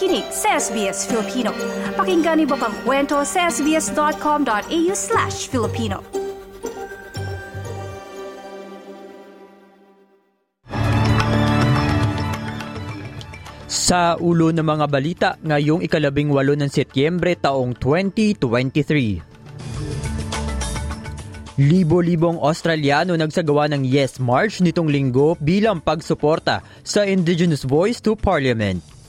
nakikinig sa SBS Filipino. Pakinggan niyo pang kwento sa sbs.com.au slash Filipino. Sa ulo ng mga balita ngayong ikalabing walo ng Setyembre taong 2023. Libo-libong Australiano nagsagawa ng Yes March nitong linggo bilang pagsuporta sa Indigenous Voice to Parliament.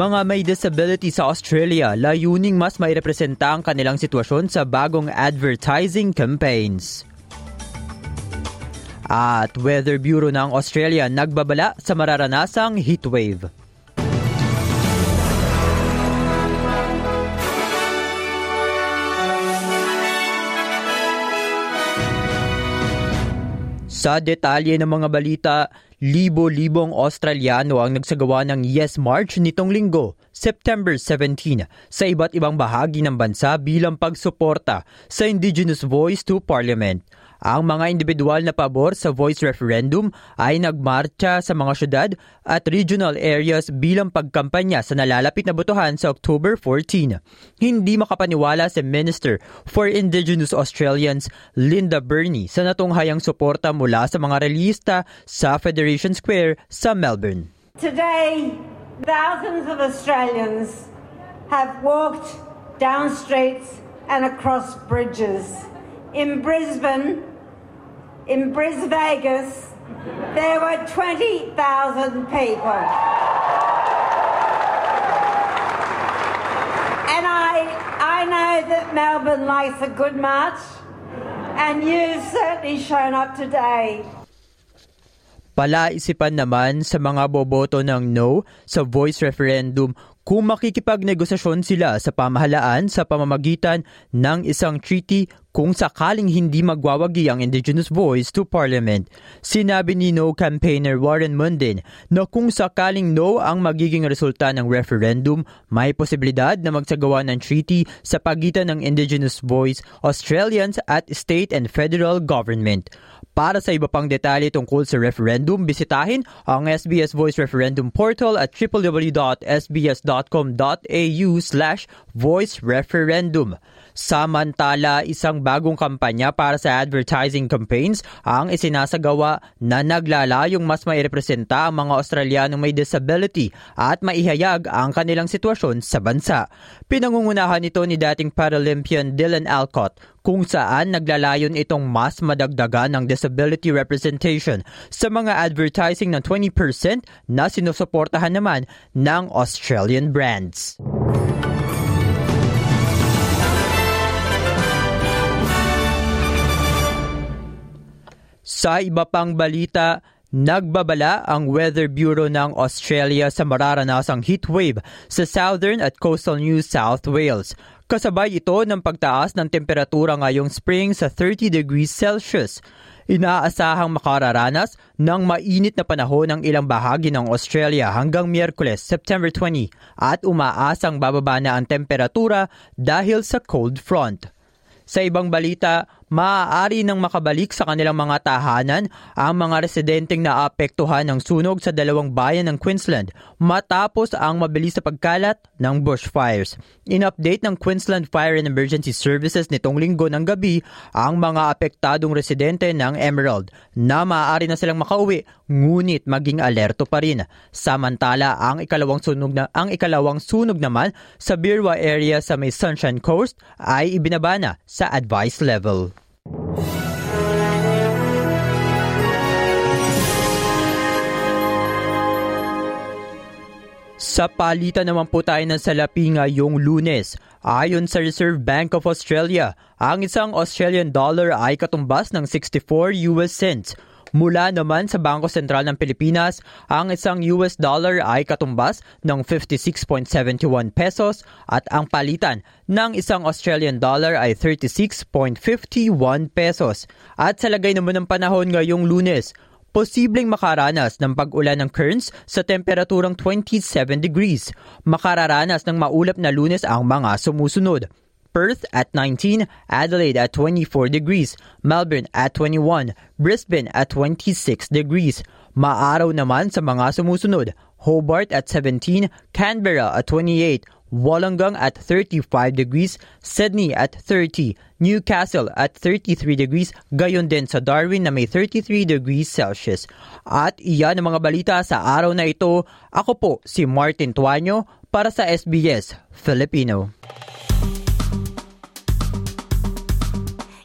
Mga may disability sa Australia layuning mas mairepresenta ang kanilang sitwasyon sa bagong advertising campaigns. At Weather Bureau ng Australia nagbabala sa mararanasang heatwave. Sa detalye ng mga balita, libo-libong Australiano ang nagsagawa ng Yes March nitong linggo, September 17, sa iba't ibang bahagi ng bansa bilang pagsuporta sa Indigenous Voice to Parliament. Ang mga individual na pabor sa voice referendum ay nagmarcha sa mga syudad at regional areas bilang pagkampanya sa nalalapit na botohan sa October 14. Hindi makapaniwala si Minister for Indigenous Australians Linda Burney sa natunghayang suporta mula sa mga relista sa Federation Square sa Melbourne. Today, thousands of Australians have walked down streets and across bridges. In Brisbane, in Brisbane, Vegas, there were 20,000 people. And I, I know that Melbourne likes a good march, and you've certainly shown up today. Palaisipan naman sa mga boboto ng no sa voice referendum kung makikipagnegosasyon sila sa pamahalaan sa pamamagitan ng isang treaty kung sakaling hindi magwawagi ang Indigenous voice to Parliament. Sinabi ni No campaigner Warren Mundin na kung sakaling no ang magiging resulta ng referendum, may posibilidad na magsagawa ng treaty sa pagitan ng Indigenous voice Australians at state and federal government. Para sa iba pang detalye tungkol sa referendum, bisitahin ang SBS Voice Referendum portal at www.sbs.com.au slash voice referendum. Samantala, isang bagong kampanya para sa advertising campaigns ang isinasagawa na naglalayong mas mairepresenta ang mga Australianong may disability at maihayag ang kanilang sitwasyon sa bansa. Pinangungunahan ito ni dating Paralympian Dylan Alcott kung saan naglalayon itong mas madagdagan ng disability representation sa mga advertising ng 20% na sinusuportahan naman ng Australian brands. Sa iba pang balita, Nagbabala ang Weather Bureau ng Australia sa mararanasang heatwave sa southern at coastal New South Wales. Kasabay ito ng pagtaas ng temperatura ngayong spring sa 30 degrees Celsius. Inaasahang makararanas ng mainit na panahon ng ilang bahagi ng Australia hanggang Miyerkules, September 20 at umaasang bababa na ang temperatura dahil sa cold front. Sa ibang balita, maaari nang makabalik sa kanilang mga tahanan ang mga residenteng naapektuhan ng sunog sa dalawang bayan ng Queensland matapos ang mabilis na pagkalat ng bushfires. In-update ng Queensland Fire and Emergency Services nitong linggo ng gabi ang mga apektadong residente ng Emerald na maaari na silang makauwi ngunit maging alerto pa rin. Samantala, ang ikalawang sunog na ang ikalawang sunog naman sa Birwa area sa may Sunshine Coast ay ibinaba na sa advice level. Sa palitan naman po tayo ng salapi ngayong lunes. Ayon sa Reserve Bank of Australia, ang isang Australian dollar ay katumbas ng 64 US cents Mula naman sa Bangko Sentral ng Pilipinas, ang isang US dollar ay katumbas ng 56.71 pesos at ang palitan ng isang Australian dollar ay 36.51 pesos. At sa lagay naman ng panahon ngayong lunes, posibleng makaranas ng pag-ulan ng currents sa temperaturang 27 degrees. Makararanas ng maulap na lunes ang mga sumusunod. Perth at 19, Adelaide at 24 degrees, Melbourne at 21, Brisbane at 26 degrees. Maaraw naman sa mga sumusunod, Hobart at 17, Canberra at 28, Wollongong at 35 degrees, Sydney at 30, Newcastle at 33 degrees, gayon din sa Darwin na may 33 degrees Celsius. At iyan ang mga balita sa araw na ito. Ako po si Martin Tuanyo para sa SBS Filipino.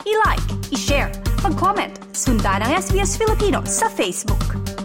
I-like, i-share, mag-comment, sundan ang SBS Filipino sa Facebook.